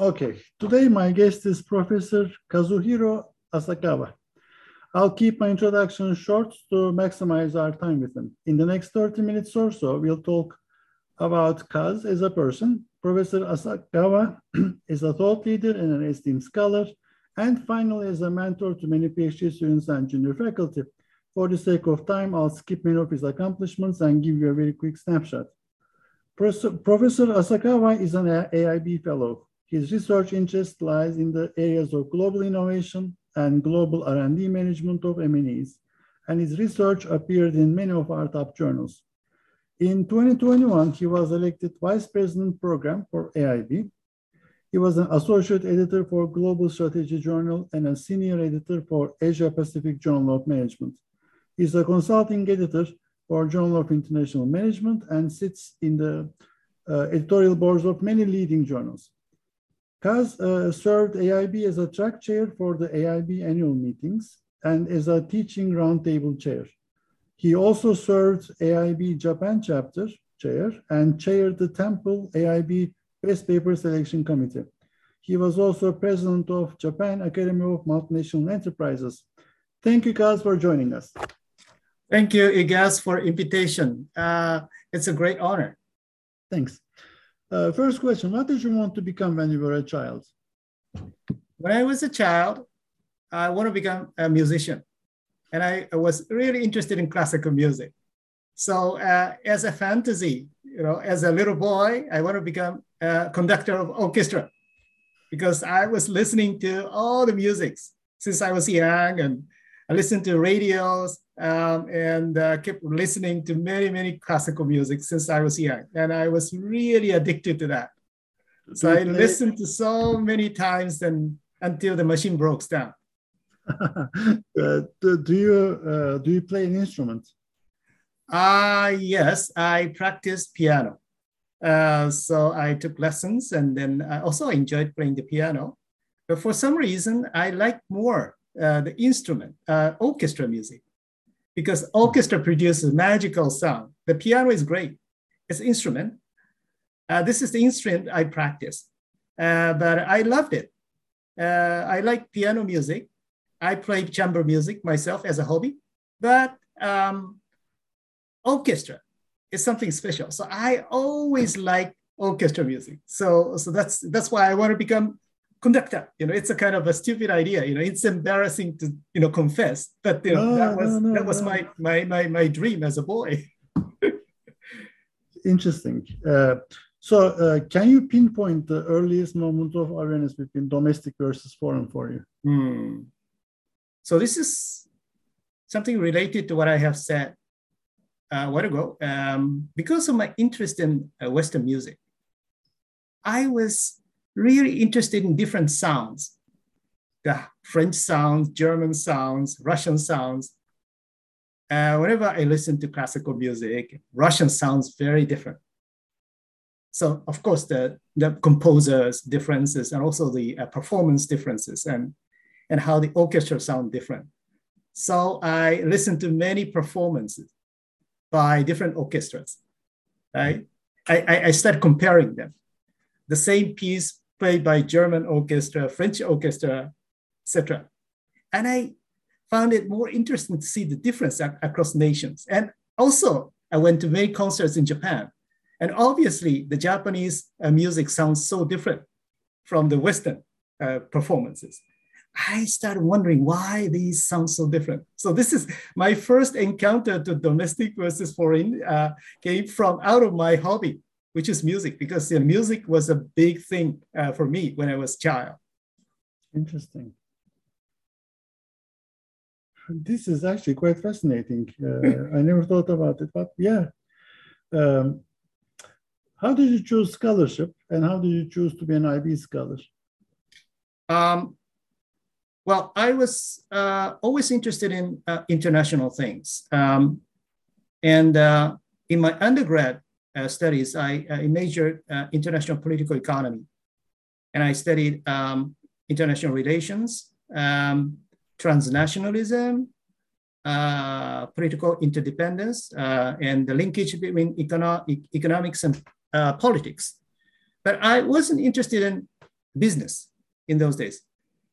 Okay, today my guest is Professor Kazuhiro Asakawa. I'll keep my introduction short to maximize our time with him. In the next 30 minutes or so, we'll talk about Kaz as a person. Professor Asakawa is a thought leader and an esteemed scholar, and finally as a mentor to many PhD students and junior faculty. For the sake of time, I'll skip many of his accomplishments and give you a very quick snapshot. Professor Asakawa is an AIB fellow. His research interest lies in the areas of global innovation and global R&D management of MNEs, and his research appeared in many of our top journals. In 2021, he was elected Vice President Program for AIB. He was an Associate Editor for Global Strategy Journal and a Senior Editor for Asia Pacific Journal of Management. He's a consulting editor for Journal of International Management and sits in the uh, editorial boards of many leading journals. Kaz uh, served AIB as a track chair for the AIB annual meetings and as a teaching roundtable chair. He also served AIB Japan chapter chair and chaired the Temple AIB Best Paper Selection Committee. He was also president of Japan Academy of Multinational Enterprises. Thank you, Kaz, for joining us. Thank you, Ilgaz, for invitation. Uh, it's a great honor. Thanks. Uh, first question, what did you want to become when you were a child? When I was a child, I want to become a musician and I was really interested in classical music. So uh, as a fantasy, you know, as a little boy, I want to become a conductor of orchestra because I was listening to all the musics since I was young and I listened to radios um, and uh, kept listening to many, many classical music since I was young. And I was really addicted to that. So I listened to so many times and until the machine broke down. uh, do, you uh, do you play an instrument? Ah, uh, yes, I practice piano. Uh, so I took lessons, and then I also enjoyed playing the piano. But for some reason, I like more uh, the instrument, uh, orchestra music, because orchestra produces magical sound. The piano is great; it's instrument. Uh, this is the instrument I practice, uh, but I loved it. Uh, I like piano music, I play chamber music myself as a hobby, but um, orchestra is something special. So I always like orchestra music. So, so that's that's why I want to become conductor. You know, it's a kind of a stupid idea. You know, it's embarrassing to you know confess, but you know no, that was no, no, that was my, my my my dream as a boy. Interesting. Uh, so, uh, can you pinpoint the earliest moment of awareness between domestic versus foreign for you? Hmm. So this is something related to what I have said uh, a while ago. Um, because of my interest in uh, Western music, I was really interested in different sounds, the French sounds, German sounds, Russian sounds. Uh, whenever I listen to classical music, Russian sounds very different. So of course, the, the composers differences and also the uh, performance differences and and how the orchestra sound different. So I listened to many performances by different orchestras. Right? I, I started comparing them. The same piece played by German orchestra, French orchestra, etc. And I found it more interesting to see the difference ac- across nations. And also, I went to many concerts in Japan. And obviously, the Japanese uh, music sounds so different from the Western uh, performances. I started wondering why these sound so different. So this is my first encounter to domestic versus foreign uh, came from out of my hobby, which is music, because you know, music was a big thing uh, for me when I was child. Interesting. This is actually quite fascinating. Uh, I never thought about it, but yeah. Um, how did you choose scholarship and how did you choose to be an IB scholar? Um, well, I was uh, always interested in uh, international things. Um, and uh, in my undergrad studies, I, I majored uh, international political economy. And I studied um, international relations, um, transnationalism, uh, political interdependence, and the linkage between econo- economics and politics. But I wasn't interested in business in those days.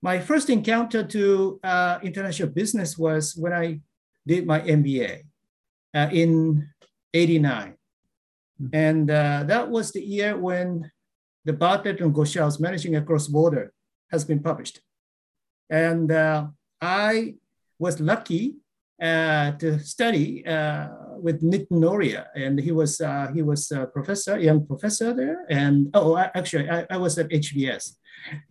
My first encounter to uh, international business was when I did my MBA uh, in 89. Hmm. And uh, that was the year when the Bartlett and Ghoshal's Managing Across Border has been published. And uh, I was lucky uh, to study uh, with Nitin Nohria, and he was uh, he was a professor, young professor there. And oh, I, actually, I, I, was at HBS,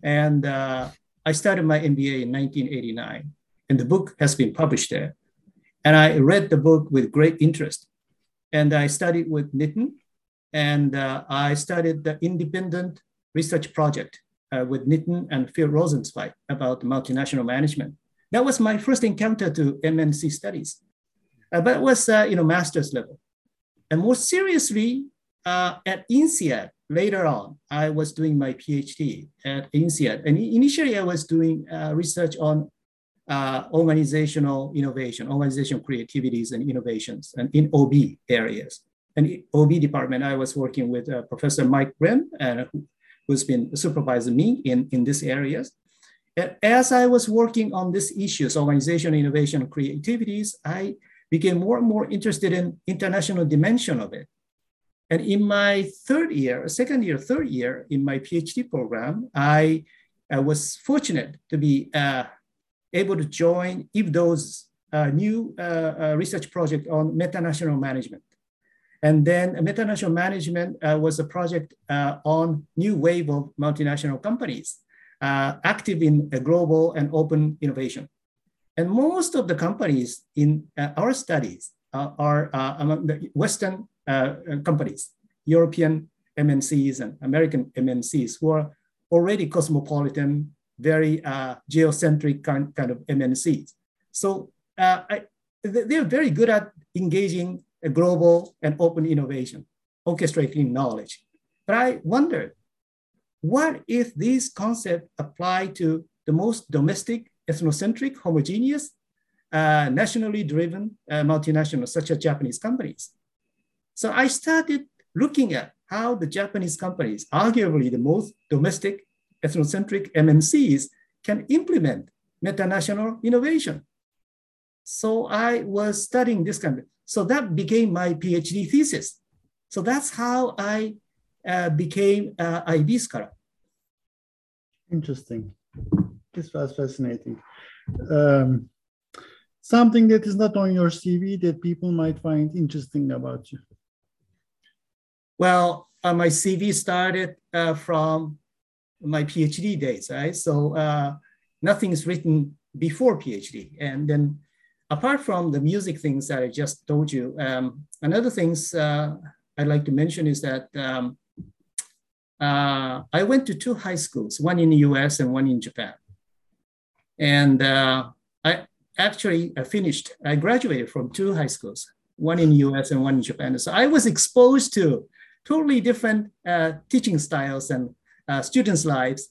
and uh, I started my MBA in 1989, and the book has been published there. And I read the book with great interest, and I studied with Nitin, and uh, I started the independent research project uh, with Nitin and Phil Rosenzweig about multinational management. That was my first encounter to MNC studies, uh, but it was uh, you know master's level. And more seriously, uh, at INSEAD later on, I was doing my PhD at INSEAD, and initially I was doing uh, research on uh, organizational innovation, organizational creativities and innovations, and in OB areas. And OB department, I was working with uh, Professor Mike Brimm, and who's been supervising me in, in these areas. And as I was working on these issues, organization, innovation, creativities, I became more and more interested in international dimension of it. And in my third year, second year, third year in my PhD program, I, I was fortunate to be uh, able to join Yves Doz's uh, new uh, uh, research project on metanational management. And then metanational management uh, was a project uh, on new wave of multinational companies active in a global and open innovation. And most of the companies in our studies are among the Western companies, European MNCs and American MNCs who are already cosmopolitan, very geocentric kind, kind of MNCs. So I, they're very good at engaging a global and open innovation, orchestrating knowledge. But I wonder, what if these concepts apply to the most domestic, ethnocentric, homogeneous, uh, nationally driven uh, multinationals, such as Japanese companies? So I started looking at how the Japanese companies, arguably the most domestic, ethnocentric MNCs, can implement metanational innovation. So I was studying this kind of, so that became my PhD thesis. So that's how I uh, became uh, IB scholar. Interesting. This was fascinating. Um, something that is not on your CV that people might find interesting about you. Well, uh, my CV started uh, from my PhD days, right? So uh, nothing is written before PhD. And then apart from the music things that I just told you, um, another things uh, I'd like to mention is that um, uh, I went to two high schools, one in the US and one in Japan. And uh, I actually I finished, I graduated from two high schools, one in the US and one in Japan. So I was exposed to totally different uh, teaching styles and students' lives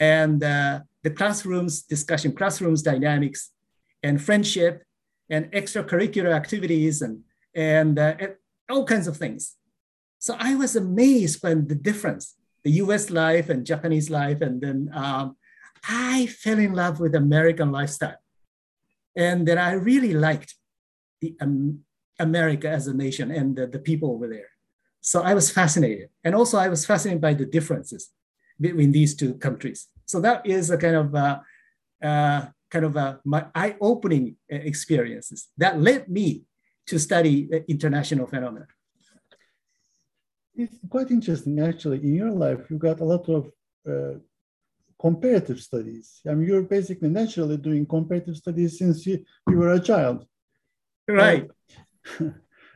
and uh, the classrooms discussion, classrooms dynamics and friendship and extracurricular activities and, and, uh, and all kinds of things. So I was amazed by the difference, the US life and Japanese life. And then um, I fell in love with American lifestyle. And then I really liked the um, America as a nation and the, the people over there. So I was fascinated. And also I was fascinated by the differences between these two countries. So that is a kind of a, uh, kind of a, my eye-opening experiences that led me to study international phenomena. It's quite interesting, actually. In your life, you got a lot of uh, comparative studies. I mean, you're basically naturally doing comparative studies since you, you were a child. Right.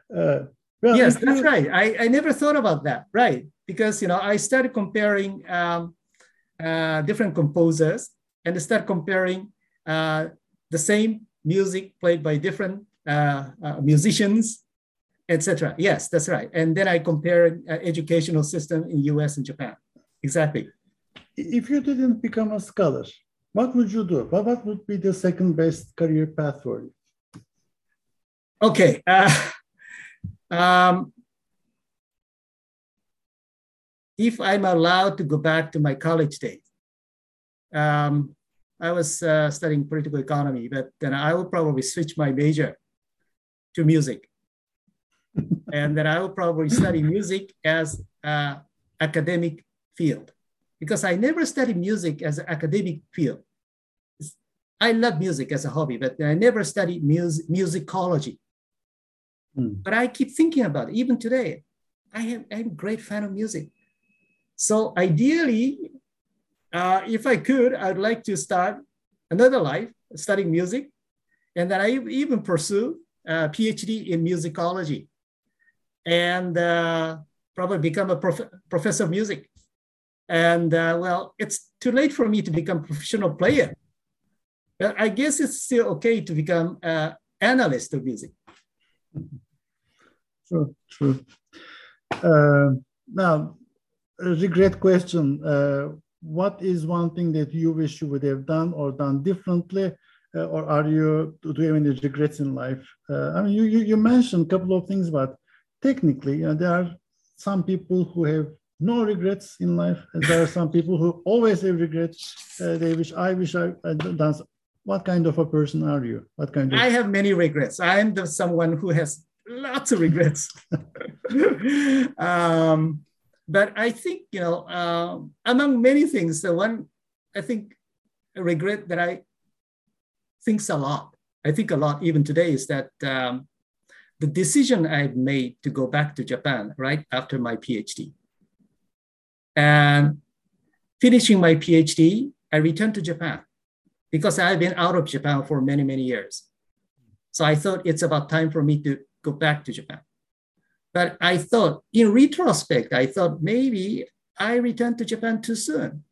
Uh, well, yes, that's you... right. I, I never thought about that. Right. Because, you know, I started comparing um, uh, different composers and start comparing uh, the same music played by different uh, uh, musicians etc. Yes, that's right. And then I compared uh, educational system in US and Japan. Exactly. If you didn't become a scholar, what would you do? What, what would be the second best career path for you? Okay. Uh, um, if I'm allowed to go back to my college days, um, I was uh, studying political economy, but then I would probably switch my major to music. and then I would probably study music as an academic field because I never studied music as an academic field. I love music as a hobby, but I never studied music, musicology. Mm. But I keep thinking about it. Even today, I am I'm a great fan of music. So ideally, uh, if I could, I'd like to start another life studying music, and then I even pursue a PhD in musicology, and uh, probably become a prof- professor of music. And uh, well, it's too late for me to become a professional player. But I guess it's still okay to become an analyst of music. True, true. Uh, now, a regret question. Uh, what is one thing that you wish you would have done or done differently? Uh, or are you, do you have any regrets in life? Uh, I mean, you, you, you, mentioned a couple of things, but technically, uh, there are some people who have no regrets in life. And there are some people who always have regrets. Uh, they wish, I wish I had done. What kind of a person are you? What kind of? I have many regrets. I am the someone who has lots of regrets. um, but I think, you know, uh, among many things, the one I think regret that I thinks a lot, I think a lot even today is that um, the decision I've made to go back to Japan right after my PhD. And finishing my PhD, I returned to Japan because I've been out of Japan for many, many years. So I thought it's about time for me to go back to Japan. But I thought, in retrospect, I thought maybe I returned to Japan too soon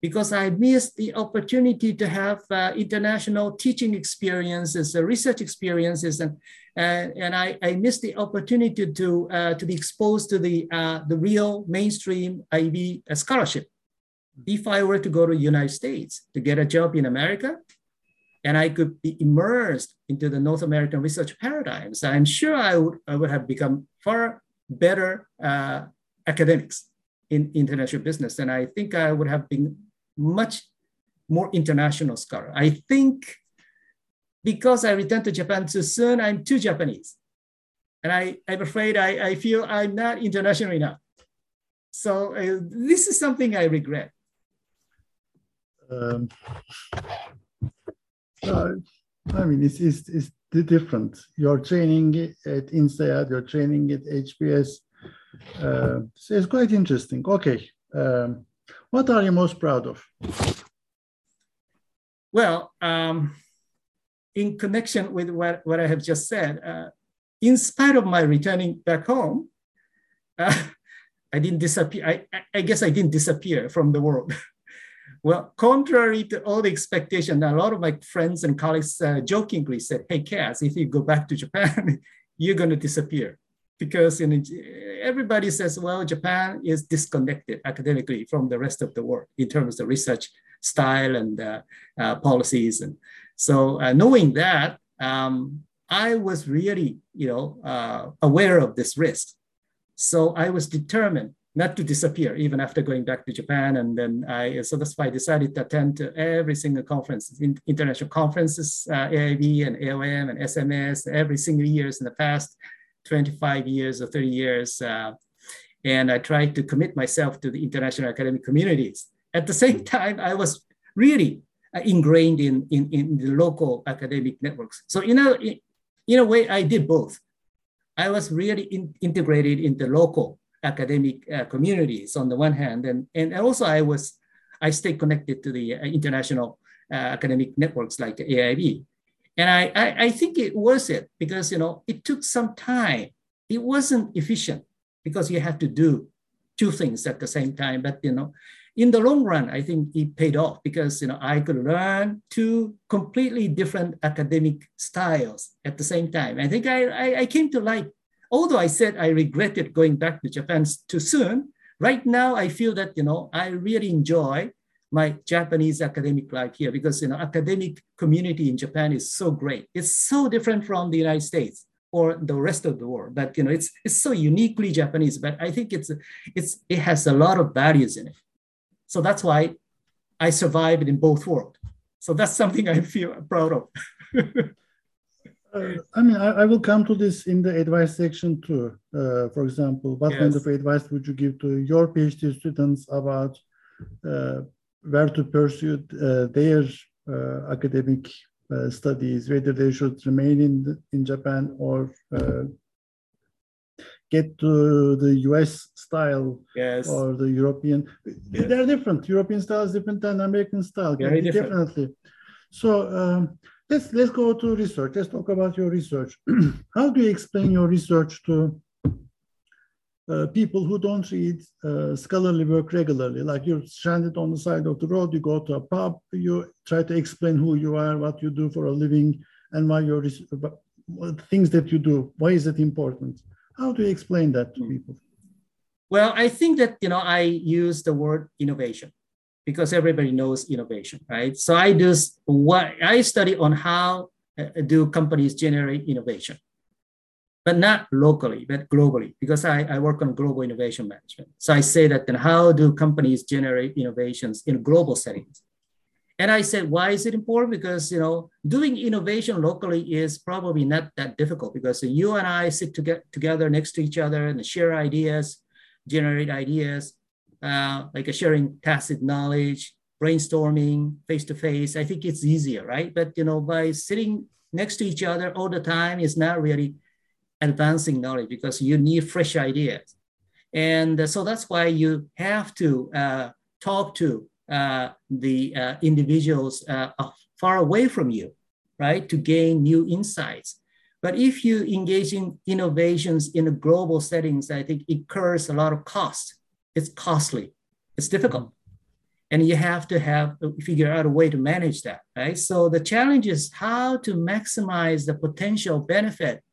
because I missed the opportunity to have uh, international teaching experiences, uh, research experiences, and, and, and I, I missed the opportunity to, uh, to be exposed to the, uh, the real mainstream IB uh, scholarship. If I were to go to the United States to get a job in America, and I could be immersed into the North American research paradigms, I'm sure I would, I would have become far better uh, academics in international business. And I think I would have been much more international scholar. I think because I returned to Japan too soon, I'm too Japanese. And I, I'm afraid I, I feel I'm not international enough. So uh, this is something I regret. Um, uh, I mean, it's, it's, it's different. You're training at INSEAD, you're training at HBS. Uh, so it's quite interesting. Okay. Um, what are you most proud of? Well, um, in connection with what, what I have just said, uh, in spite of my returning back home, uh, I didn't disappear. I, I guess I didn't disappear from the world. Well, contrary to all the expectation, a lot of my friends and colleagues uh, jokingly said, hey, Kaz, if you go back to Japan, you're going to disappear. Because you know, everybody says, well, Japan is disconnected academically from the rest of the world in terms of research style and uh, uh, policies. And so uh, knowing that, um, I was really, you know, uh, aware of this risk. So I was determined not to disappear even after going back to Japan. And then I, so that's why I decided to attend to every single conference, international conferences, uh, AIB and AOM and SMS every single years in the past 25 years or 30 years. Uh, and I tried to commit myself to the international academic communities. At the same time, I was really uh, ingrained in, in, in the local academic networks. So in a, in a way, I did both. I was really in, integrated in the local academic uh, communities on the one hand, and, and also I was, I stayed connected to the uh, international uh, academic networks like AIB. And I, I, I think it was it because, you know, it took some time. It wasn't efficient because you have to do two things at the same time. But, you know, in the long run, I think it paid off because, you know, I could learn two completely different academic styles at the same time. I think I, I, I came to like although I said I regretted going back to Japan too soon, right now I feel that, you know, I really enjoy my Japanese academic life here because, you know, academic community in Japan is so great. It's so different from the United States or the rest of the world, but, you know, it's, it's so uniquely Japanese, but I think it's, it's, it has a lot of values in it. So that's why I survived in both worlds. So that's something I feel proud of. uh, I mean, I, I, will come to this in the advice section too. Uh, for example, what yes. kind of advice would you give to your PhD students about uh, where to pursue uh, their uh, academic uh, studies, whether they should remain in in Japan or get to the US style yes. or the European. Yes. They're different. European style is different than American style. Very different. Definitely. So um, let's let's go to research. Let's talk about your research. How do you explain your research to uh, people who don't read uh, scholarly work regularly? Like you're stranded on the side of the road, you go to a pub, you try to explain who you are, what you do for a living, and why your things that you do. Why is it important? How do you explain that to people? Well, I think that you know I use the word innovation because everybody knows innovation, right? So I do what I study on how uh, do companies generate innovation, but not locally, but globally, because I, I work on global innovation management. So I say that then how do companies generate innovations in global settings? And I said, why is it important? Because you know, doing innovation locally is probably not that difficult because you and I sit to get together next to each other and share ideas, generate ideas, uh, like sharing tacit knowledge, brainstorming face to face. I think it's easier, right? But you know, by sitting next to each other all the time is not really advancing knowledge because you need fresh ideas. And uh, so that's why you have to uh, talk to uh, the uh, individuals uh, far away from you, right, to gain new insights. But if you engage in innovations in a global settings, I think it incurs a lot of cost. It's costly, it's difficult. And you have to have figure out a way to manage that, right? So the challenge is how to maximize the potential benefit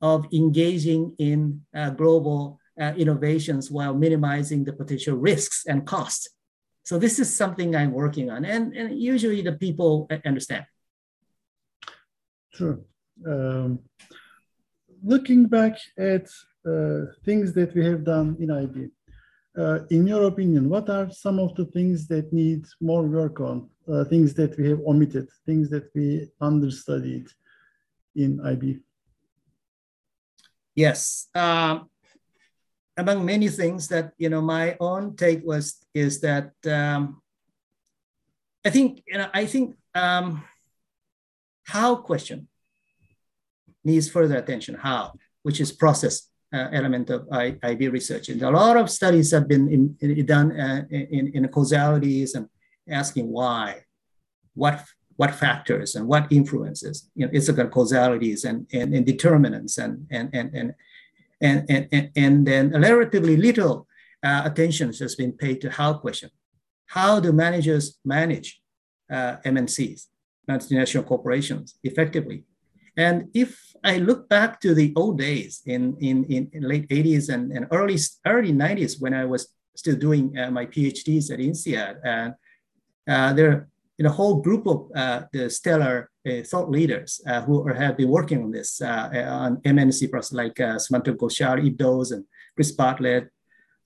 of engaging in uh, global uh, innovations while minimizing the potential risks and costs so this is something I'm working on, and, and usually the people understand. Sure. Um, looking back at uh, things that we have done in IB, uh, in your opinion, what are some of the things that need more work on, uh, things that we have omitted, things that we understudied in IB? Yes. Um, among many things that you know my own take was is that um, I think you know I think um, how question needs further attention. How, which is process uh, element of I, IB research, and a lot of studies have been in, in, done uh, in, in causalities and asking why, what what factors and what influences. You know, it's about causalities and, and, and determinants and and and and and, and, and then relatively little uh, attention has been paid to how question. How do managers manage uh, MNCs, multinational corporations, effectively? And if I look back to the old days in, in, in, in late 80s and, and early, early 90s when I was still doing uh, my PhDs at INSEAD, and uh, there in a whole group of uh, the stellar uh, thought leaders uh, who are, have been working on this uh, on MNC process, like uh, Sumantra Ghoshal, Yves Doz, and Chris Bartlett,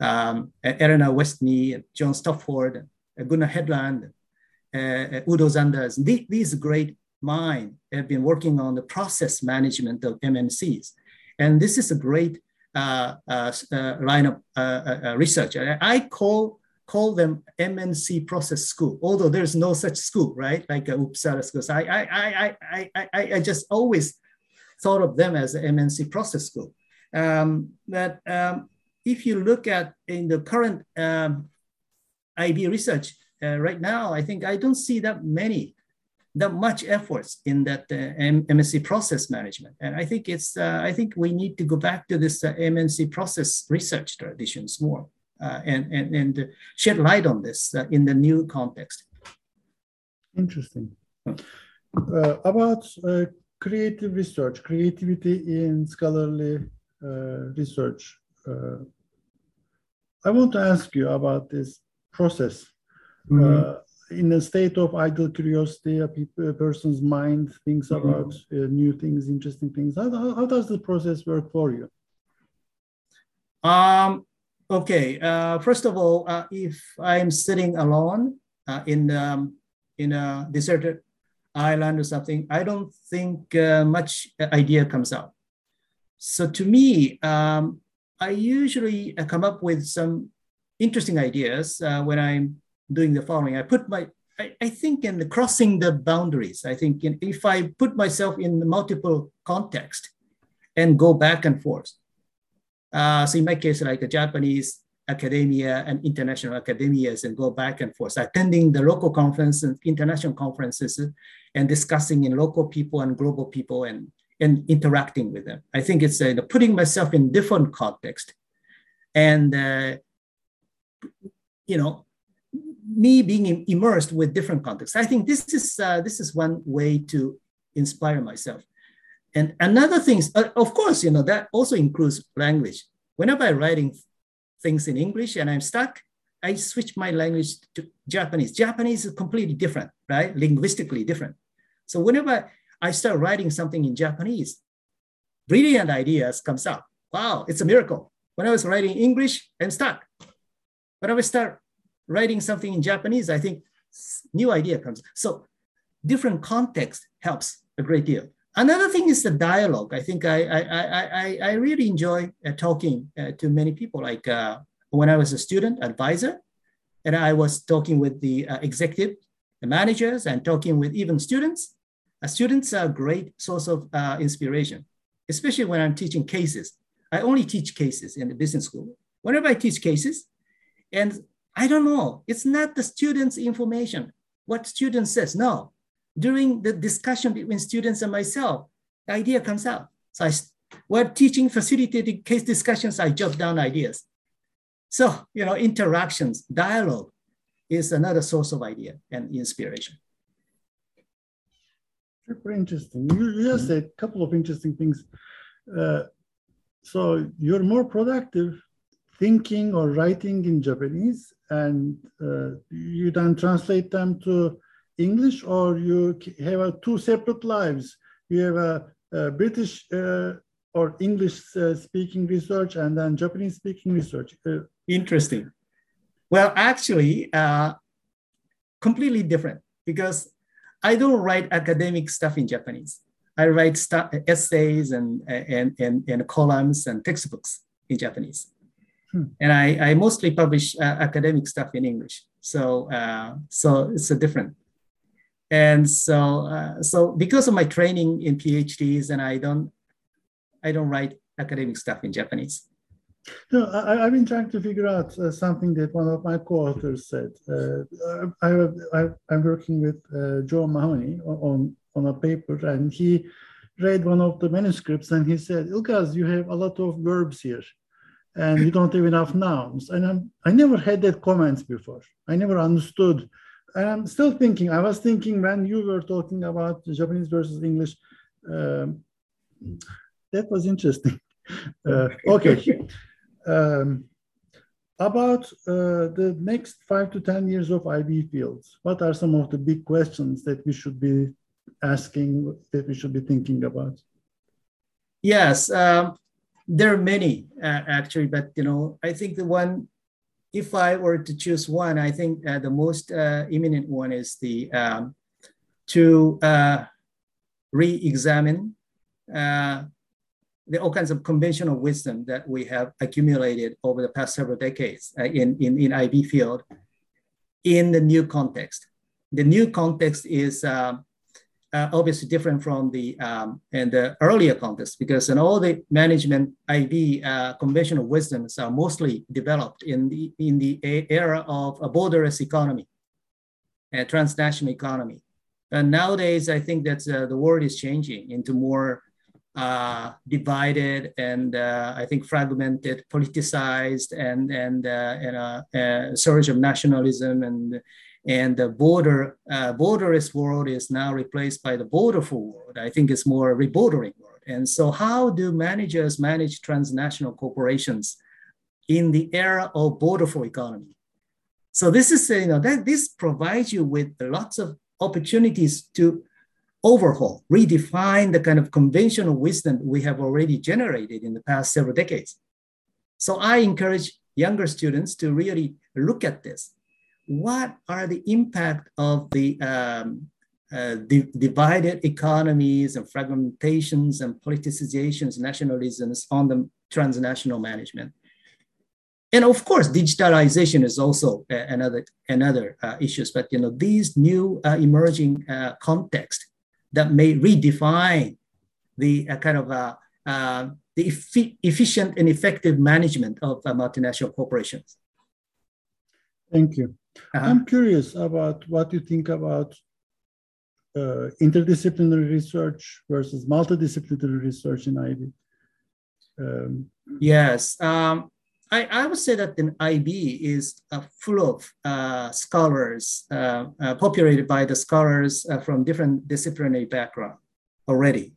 um, Westney, John Stopford, Gunnar Hedlund, Udo Zanders. These great minds have been working on the process management of MNCs. And this is a great uh, uh, uh, line of research. I call call them MNC process school, although there's no such school, right? Like a Uppsala school. I, I, I, I, I, I just always thought of them as MNC process school. Um, but um, if you look at in the current um, IB research uh, right now, I think I don't see that many, that much efforts in that uh, MNC process management. And I think it's, uh, I think we need to go back to this uh, MNC process research traditions more. Uh, and, and, and shed light on this uh, in the new context. Interesting. Uh, about creative research, creativity in scholarly research. I want to ask you about this process. Mm -hmm. In a state of idle curiosity, a, a person's mind thinks mm -hmm. about uh, new things, interesting things. How, how, how, does the process work for you? Um, Okay, uh, first of all, uh, if I'm sitting alone uh, in um, in a deserted island or something, I don't think uh, much idea comes out. So to me, um, I usually uh, come up with some interesting ideas uh, when I'm doing the following. I put my, I, I think in the crossing the boundaries. I think in, if I put myself in multiple context and go back and forth. Uh, so in my case, like a Japanese academia and international academias and go back and forth, attending the local conference and international conferences and discussing in local people and global people and, and interacting with them. I think it's uh, putting myself in different context and, uh, you know, me being immersed with different contexts. I think this is, uh, this is one way to inspire myself. And another thing, is, uh, of course, you know, that also includes language. Whenever I'm writing things in English and I'm stuck, I switch my language to Japanese. Japanese is completely different, right? Linguistically different. So whenever I start writing something in Japanese, brilliant ideas comes out. Wow, it's a miracle. When I was writing English, I'm stuck. When I start writing something in Japanese, I think new idea comes. So different context helps a great deal. Another thing is the dialogue. I think I, I, I, I really enjoy uh, talking uh, to many people. Like uh, when I was a student advisor, and I was talking with the uh, executive, the managers, and talking with even students. Uh, students are a great source of uh, inspiration, especially when I'm teaching cases. I only teach cases in the business school. Whenever I teach cases, and I don't know, it's not the student's information, what student says. No, during the discussion between students and myself, the idea comes out. So I, while teaching facilitated case discussions, I jot down ideas. So, you know, interactions, dialogue is another source of idea and inspiration. Super interesting. You just said a couple of interesting things. Uh, so you're more productive thinking or writing in Japanese, and uh, you then translate them to English, or you have a two separate lives. You have a, a British uh, or English uh, speaking research and then Japanese speaking research. Uh, Interesting. Well, actually, uh, completely different because I don't write academic stuff in Japanese. I write essays and, and, and, and, columns and textbooks in Japanese. Hmm. And I, I mostly publish uh, academic stuff in English. So, uh, so it's a different. And so, uh, so because of my training in PhDs, and I don't, I don't write academic stuff in Japanese. No, I, have been trying to figure out uh, something that one of my co-authors said. Uh, I, am working with uh, Joe Mahoney on, on a paper, and he read one of the manuscripts, and he said, Ilgaz, you have a lot of verbs here, and you don't have enough nouns. And I'm, I never had that comments before. I never understood. And I'm still thinking, I was thinking when you were talking about Japanese versus English, um, that was interesting. Uh, okay. Um, about uh, the next five to 10 years of IB fields, what are some of the big questions that we should be asking, that we should be thinking about? Yes, um, there are many uh, actually, but you know, I think the one, if I were to choose one, I think uh, the most uh, imminent one is the um, to uh, re-examine uh, the all kinds of conventional wisdom that we have accumulated over the past several decades uh, in, in, in IB field in the new context. The new context is uh, uh, obviously different from the um, and the earlier context because in all the management IB uh, conventional wisdoms are mostly developed in the in the era of a borderless economy, a transnational economy. And nowadays, I think that uh, the world is changing into more uh, divided and uh, I think fragmented, politicized, and and uh, and a, a, surge of nationalism and and the border uh, borderless world is now replaced by the borderful world. I think it's more a rebordering world. And so, how do managers manage transnational corporations in the era of borderful economy? So this is you know that this provides you with lots of opportunities to overhaul, redefine the kind of conventional wisdom we have already generated in the past several decades. So I encourage younger students to really look at this. What are the impact of the um, uh, di- divided economies and fragmentations and politicizations, nationalisms on the transnational management. And of course, digitalization is also uh, another another uh, issues. But you know, these new uh, emerging uh, context that may redefine the uh, kind of the efficient and effective management of multinational corporations. Thank you. Uh-huh. I'm curious about what you think about uh, interdisciplinary research versus multidisciplinary research in IB. Um, yes, um, I, I, would say that an IB is uh, full of uh, scholars, uh, uh, populated by the scholars uh, from different disciplinary background already.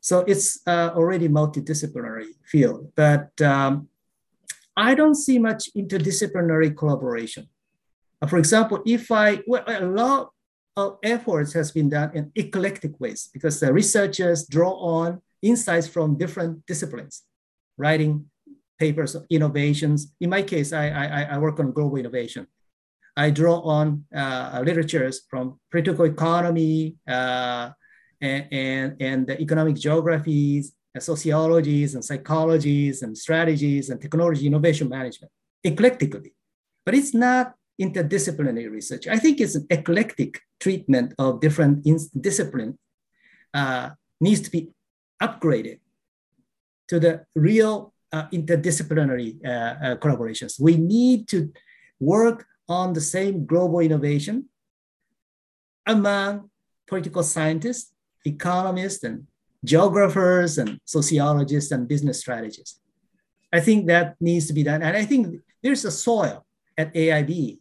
So it's already multidisciplinary field, but um, I don't see much interdisciplinary collaboration. For example, if I, well, a lot of efforts has been done in eclectic ways because the researchers draw on insights from different disciplines, writing papers, innovations. In my case, I, I, I work on global innovation. I draw on uh, literatures from political economy uh, and, and, and the economic geographies, and sociologies and psychologies and strategies and technology innovation management eclectically. But it's not interdisciplinary research. I think it's an eclectic treatment of different disciplines uh, needs to be upgraded to the real uh, interdisciplinary uh, uh, collaborations. We need to work on the same global innovation among political scientists, economists, and geographers, and sociologists, and business strategists. I think that needs to be done. And I think there's a soil at AIB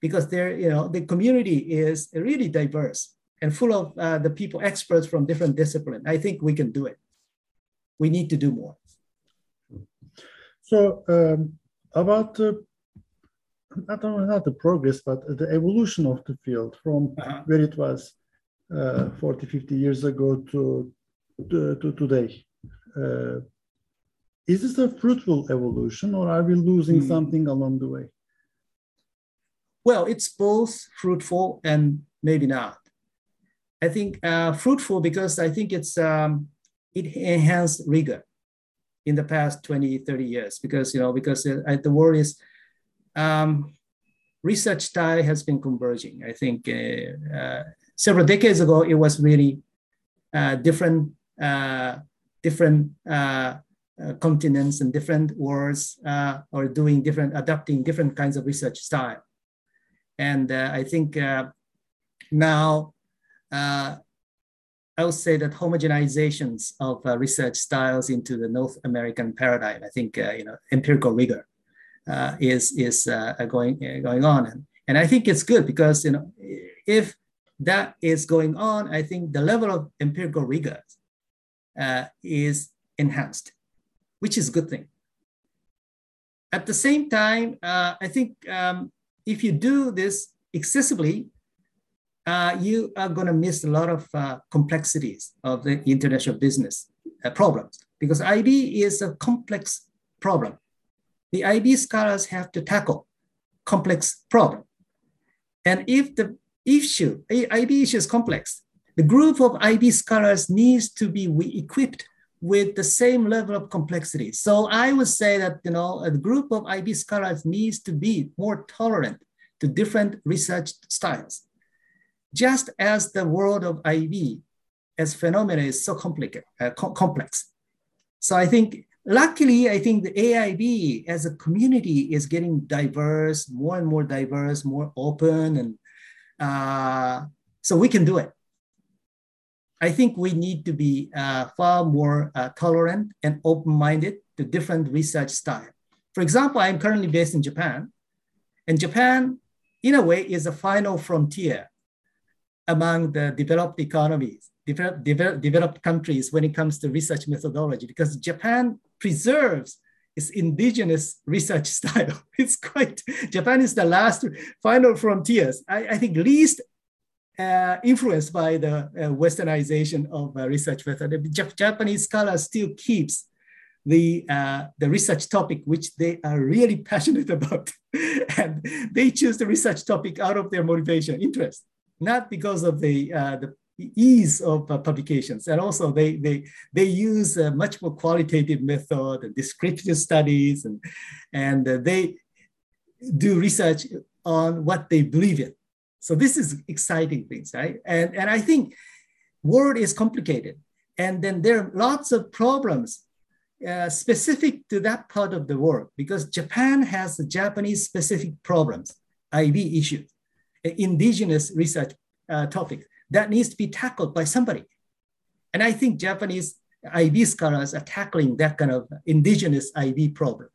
because there, you know, the community is really diverse and full of uh, the people, experts from different disciplines. I think we can do it. We need to do more. So um, about the, not only not the progress, but the evolution of the field from uh-huh. where it was uh, 40, 50 years ago to, to, to today. Uh, is this a fruitful evolution or are we losing mm. something along the way? Well, it's both fruitful and maybe not. I think uh, fruitful because I think it's um, it enhanced rigor in the past 20, 30 years because you know because uh, the world is um, research style has been converging. I think uh, uh, several decades ago it was really uh, different uh, different continents and different worlds or doing different adapting different kinds of research style. And uh, I think uh, now uh, I would say that homogenizations of research styles into the North American paradigm, I think you know empirical rigor is is going going on, and, and I think it's good because you know if that is going on, I think the level of empirical rigor uh, is enhanced, which is a good thing. At the same time, uh, I think um, if you do this excessively, uh, you are going to miss a lot of uh, complexities of the international business uh, problems because IB is a complex problem. The IB scholars have to tackle complex problem. And if the issue, IB issue is complex, the group of IB scholars needs to be equipped with the same level of complexity. So I would say that you know a group of IB scholars needs to be more tolerant to different research styles. Just as the world of IB as phenomena is so complicated, uh, co complex. So I think, luckily, I think the AIB as a community is getting diverse, more and more diverse, more open, and uh, so we can do it. I think we need to be uh, far more uh, tolerant and open-minded to different research style. For example, I'm currently based in Japan, and Japan, in a way, is a final frontier among the developed economies, developed, developed, developed countries when it comes to research methodology, because Japan preserves its indigenous research style. It's quite, Japan is the last final frontiers. I, I think least influenced by the uh, westernization of uh, research method. Japanese scholar still keeps the, uh, the research topic which they are really passionate about. and they choose the research topic out of their motivation, interest, not because of the, uh, the ease of uh, publications. And also they, they, they use a much more qualitative method and descriptive studies and, and uh, they do research on what they believe in. So this is exciting things, right? And, and I think world is complicated. And then there are lots of problems uh, specific to that part of the world because Japan has Japanese specific problems, IB issues, indigenous research uh, topics that needs to be tackled by somebody. And I think Japanese IB scholars are tackling that kind of indigenous IB problem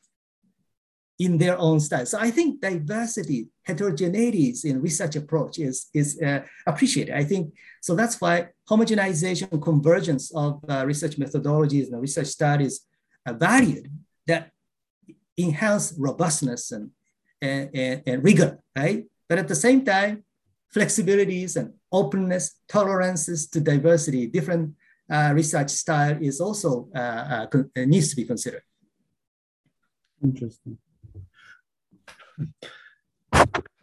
in their own style. So I think diversity, heterogeneity in research approach is, is uh, appreciated. I think, so that's why homogenization, convergence of uh, research methodologies and research studies are valued that enhance robustness and, and, and, rigor, right? But at the same time, flexibilities and openness, tolerances to diversity, different uh, research style is also uh, uh, needs to be considered. Interesting.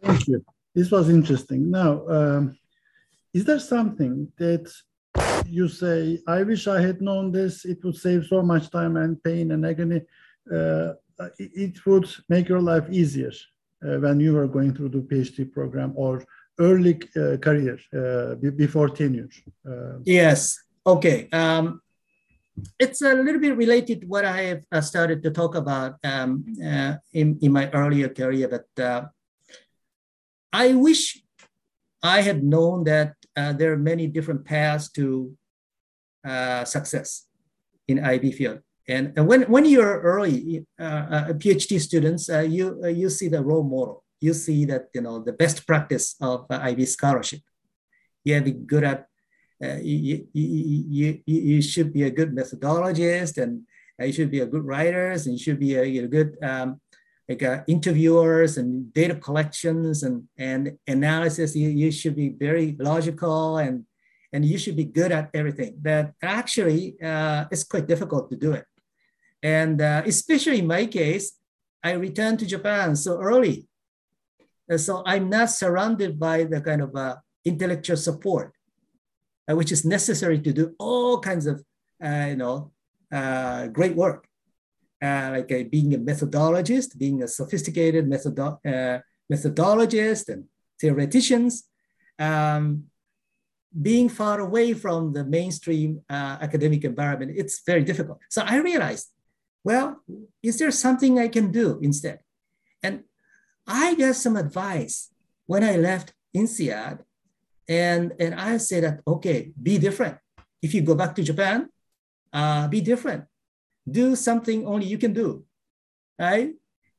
Thank you. This was interesting. Now, um, is there something that you say, I wish I had known this, it would save so much time and pain and agony. Uh, it would make your life easier uh, when you were going through the PhD program or early uh, career uh, before tenure. Uh, yes. Okay. Um, it's a little bit related to what I have uh, started to talk about um, uh, in, in my earlier career, but uh, I wish I had known that uh, there are many different paths to uh, success in IB field. And, and when, when you're early PhD students, you, you see the role model. You see that, you know, the best practice of IB scholarship. You have to be good at uh, you, you, you, you should be a good methodologist and uh, you should be a good writers and you should be a, you know, good um, like uh, interviewers and data collections and, and analysis. You, you should be very logical and, and you should be good at everything. But actually, uh, it's quite difficult to do it. And uh, especially in my case, I returned to Japan so early. so I'm not surrounded by the kind of uh, intellectual support uh, which is necessary to do all kinds of, uh, you know, uh, great work, like being a methodologist, being a sophisticated methodo methodologist and theoreticians, um, being far away from the mainstream uh, academic environment, it's very difficult. So I realized, well, is there something I can do instead? And I got some advice when I left INSEAD and, and I say that, okay, be different. If you go back to Japan, uh, be different. Do something only you can do, right?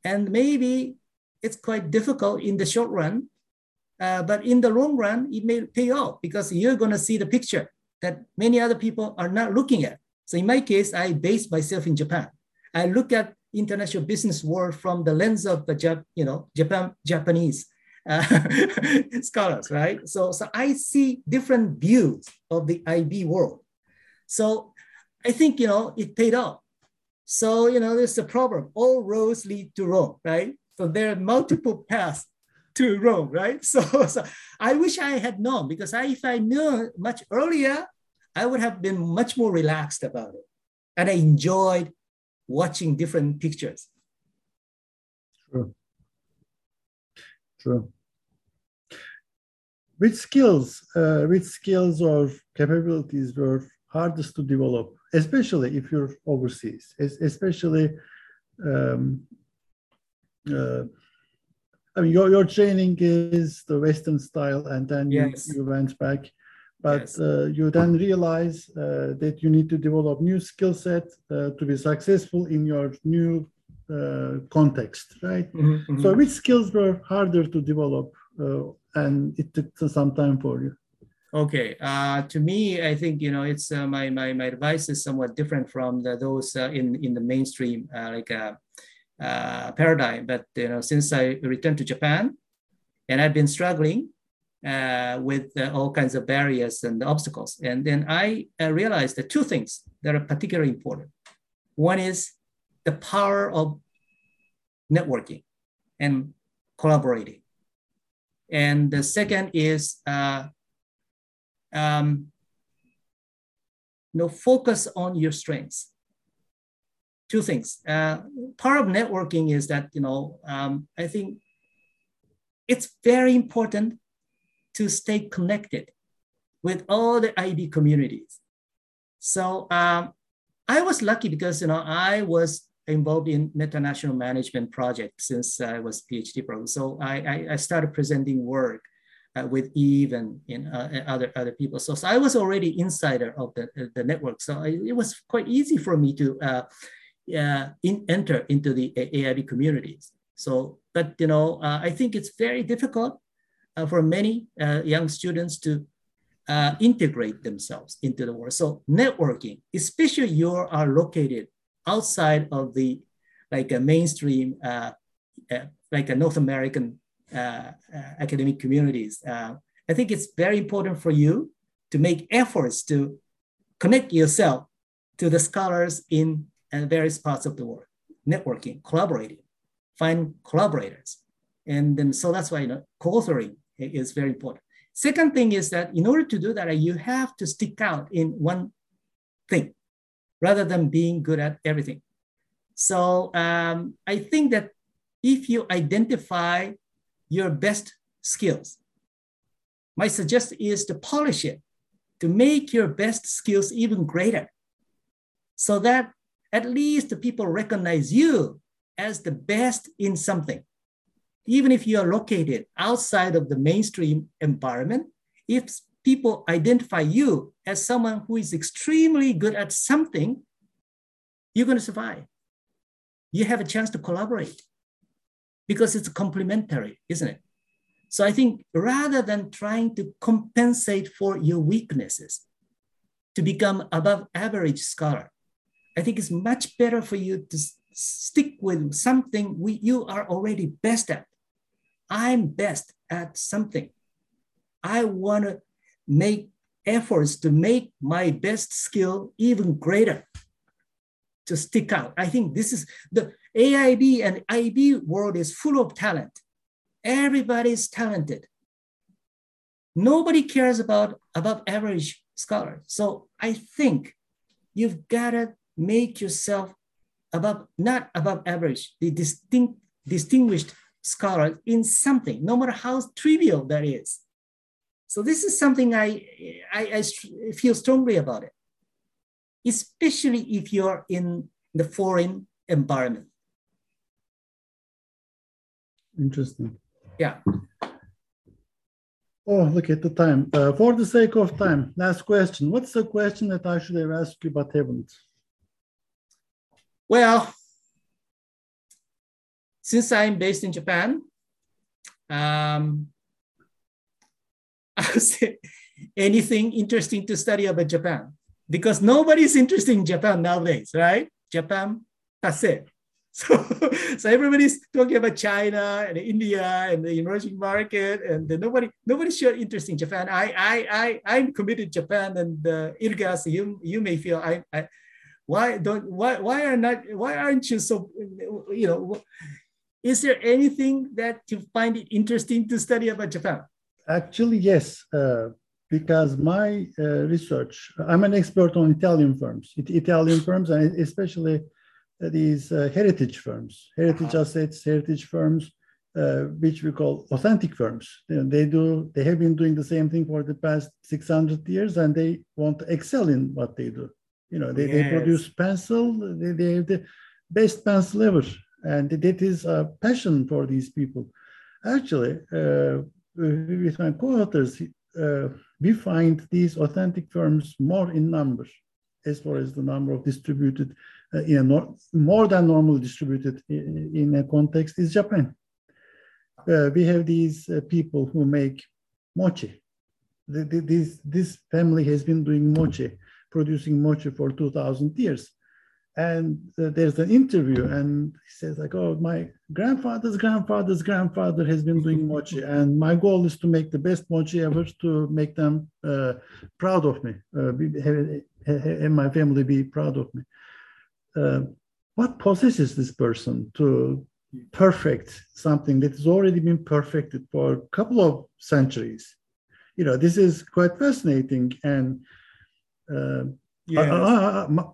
And maybe it's quite difficult in the short run, uh, but in the long run, it may pay off because you're going to see the picture that many other people are not looking at. So in my case, I base myself in Japan. I look at international business world from the lens of the Jap, you know, Japan, Japanese scholars, right? So, so I see different views of the IB world. So I think, you know, it paid off. So, you know, there's a problem. All roads lead to Rome, right? So there are multiple paths to Rome, right? So, so I wish I had known because I, if I knew much earlier, I would have been much more relaxed about it. And I enjoyed watching different pictures. True. True. Which skills, uh, which skills or capabilities were hardest to develop, especially if you're overseas, especially, um, uh, I mean, your, your training is the Western style, and then yes. you, you went back, but yes. uh, you then realize uh, that you need to develop new skill set uh, to be successful in your new uh, context, right? Mm-hmm, mm-hmm. So, which skills were harder to develop, uh, and it took some time for you? Okay, uh, to me, I think you know it's uh, my my my advice is somewhat different from the, those uh, in in the mainstream uh, like paradigm. But you know, since I returned to Japan, and I've been struggling with all kinds of barriers and obstacles, and then I realized that two things that are particularly important. One is the power of networking and collaborating. And the second is uh, um, you know, focus on your strengths. Two things. Uh, part of networking is that, you know, um, I think it's very important to stay connected with all the IB communities. So um, I was lucky because, you know, I was involved in international management project since I was PhD program. So I, I, I started presenting work uh, with Yves and in, uh, other other people. So, so I was already insider of the, the network. So I, it was quite easy for me to uh, in, enter into the AIB communities. So, but you know, uh, I think it's very difficult uh, for many uh, young students to integrate themselves into the world. So networking, especially you are located outside of the like a mainstream, like a North American uh, uh, academic communities. Uh, I think it's very important for you to make efforts to connect yourself to the scholars in various parts of the world, networking, collaborating, find collaborators. And then, so that's why you know, co-authoring is very important. Second thing is that in order to do that, you have to stick out in one thing rather than being good at everything. So um, I think that if you identify your best skills. My suggestion is to polish it, to make your best skills even greater, so that at least the people recognize you as the best in something. Even if you are located outside of the mainstream environment, if people identify you as someone who is extremely good at something, you're going to survive. You have a chance to collaborate because it's complementary, isn't it? So I think rather than trying to compensate for your weaknesses to become above average scholar, I think it's much better for you to stick with something we, you are already best at. I'm best at something. I want to make efforts to make my best skill even greater to stick out. I think this is the AIB and IB world is full of talent. Everybody is talented. Nobody cares about above average scholar. So I think you've got to make yourself above, not above average, the distinct, distinguished scholar in something, no matter how trivial that is. So this is something I, I, I feel strongly about it, especially if you're in the foreign environment. Interesting. Yeah. Oh, look at the time. Uh, for the sake of time, last question. What's the question that I should have asked you but haven't? Well, since I'm based in Japan, um, I would say anything interesting to study about Japan because nobody's interested in Japan nowadays, right? Japan, that's it. So, so everybody's talking about China and India and the emerging market, and nobody nobody's sure interest in Japan. I I I I'm committed to Japan, and uh, Ilgaz, you you may feel I, I why don't why why are not why aren't you so you know is there anything that you find it interesting to study about Japan? Actually, yes. Uh, because my uh, research, I'm an expert on Italian firms, it, Italian firms, and especially these uh, heritage firms, heritage uh-huh. assets, heritage firms, uh, which we call authentic firms. They do, they have been doing the same thing for the past 600 years, and they want to excel in what they do. You know, they, yes. they produce pencil, they, they have the best pencil ever, and that is a passion for these people. Actually, uh, with my co-authors, uh, we find these authentic firms more in numbers as far as the number of distributed uh, in nor- more than normal distributed in, in a context is Japan. Uh, we have these uh, people who make mochi. The, the, this, this family has been doing mochi, producing mochi for 2000 years. And uh, there's an interview and he says like, oh, my grandfather's grandfather's grandfather has been doing mochi. And my goal is to make the best mochi ever to make them uh, proud of me, uh, be, have, have, have my family be proud of me. Uh, what possesses this person to perfect something that has already been perfected for a couple of centuries? You know, this is quite fascinating, and uh, yes.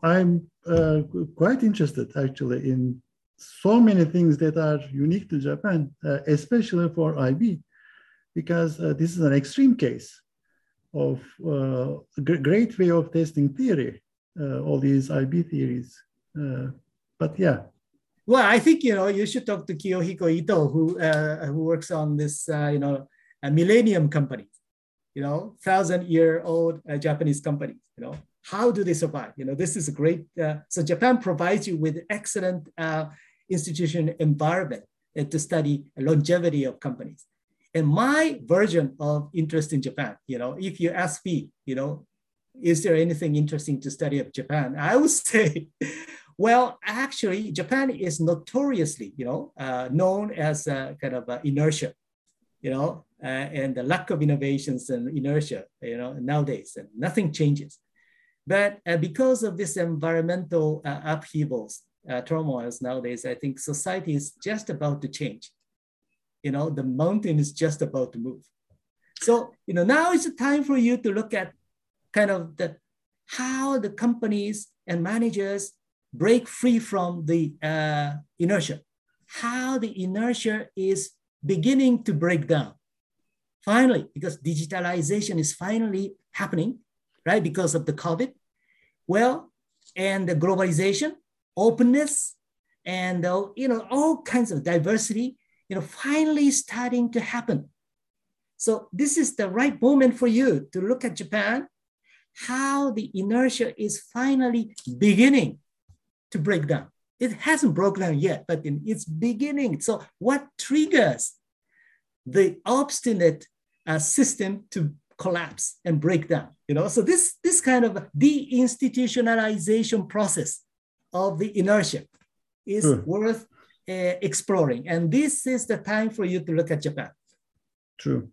I, am uh, quite interested actually in so many things that are unique to Japan, uh, especially for IB, because uh, this is an extreme case of uh, great way of testing theory, uh, all these IB theories. But yeah. Well, I think you know you should talk to Kiyohiko Ito, who who works on this you know a Millennium company, you know, thousand year old Japanese company. You know, how do they survive? You know, this is a great. so Japan provides you with excellent institution environment to study longevity of companies. And my version of interest in Japan, you know, if you ask me, you know, is there anything interesting to study of Japan? I would say, well, actually, Japan is notoriously, you know, uh, known as a kind of a inertia, you know, uh, and the lack of innovations and inertia, you know, nowadays, and nothing changes. But uh, because of this environmental uh, upheavals, uh, turmoils nowadays, I think society is just about to change. You know, the mountain is just about to move. So, you know, now is the time for you to look at kind of the how the companies and managers break free from the uh, inertia, how the inertia is beginning to break down. Finally, because digitalization is finally happening, right? Because of the COVID. Well, and the globalization, openness and uh, you know all kinds of diversity you know finally starting to happen so this is the right moment for you to look at japan how the inertia is finally beginning to break down it hasn't broken down yet but its beginning so what triggers the obstinate uh, system to collapse and break down you know so this this kind of deinstitutionalization process of the inertia is hmm. worth uh, exploring. And this is the time for you to look at Japan. True.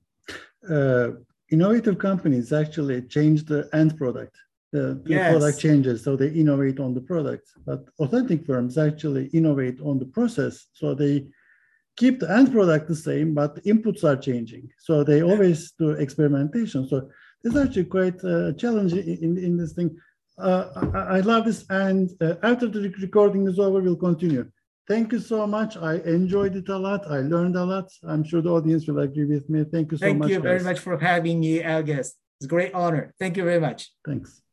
Uh, innovative companies actually change the end product. The, the yes. product changes, so they innovate on the product. But authentic firms actually innovate on the process, so they keep the end product the same, but the inputs are changing. So they always do experimentation. So it's actually quite uh, challenging in, in this thing uh, I, I, love this. And uh, after the recording is over, we'll continue. Thank you so much. I enjoyed it a lot. I learned a lot. I'm sure the audience will agree with me. Thank you so Thank much. Thank you guys. very much for having me, our guest. It's a great honor. Thank you very much. Thanks.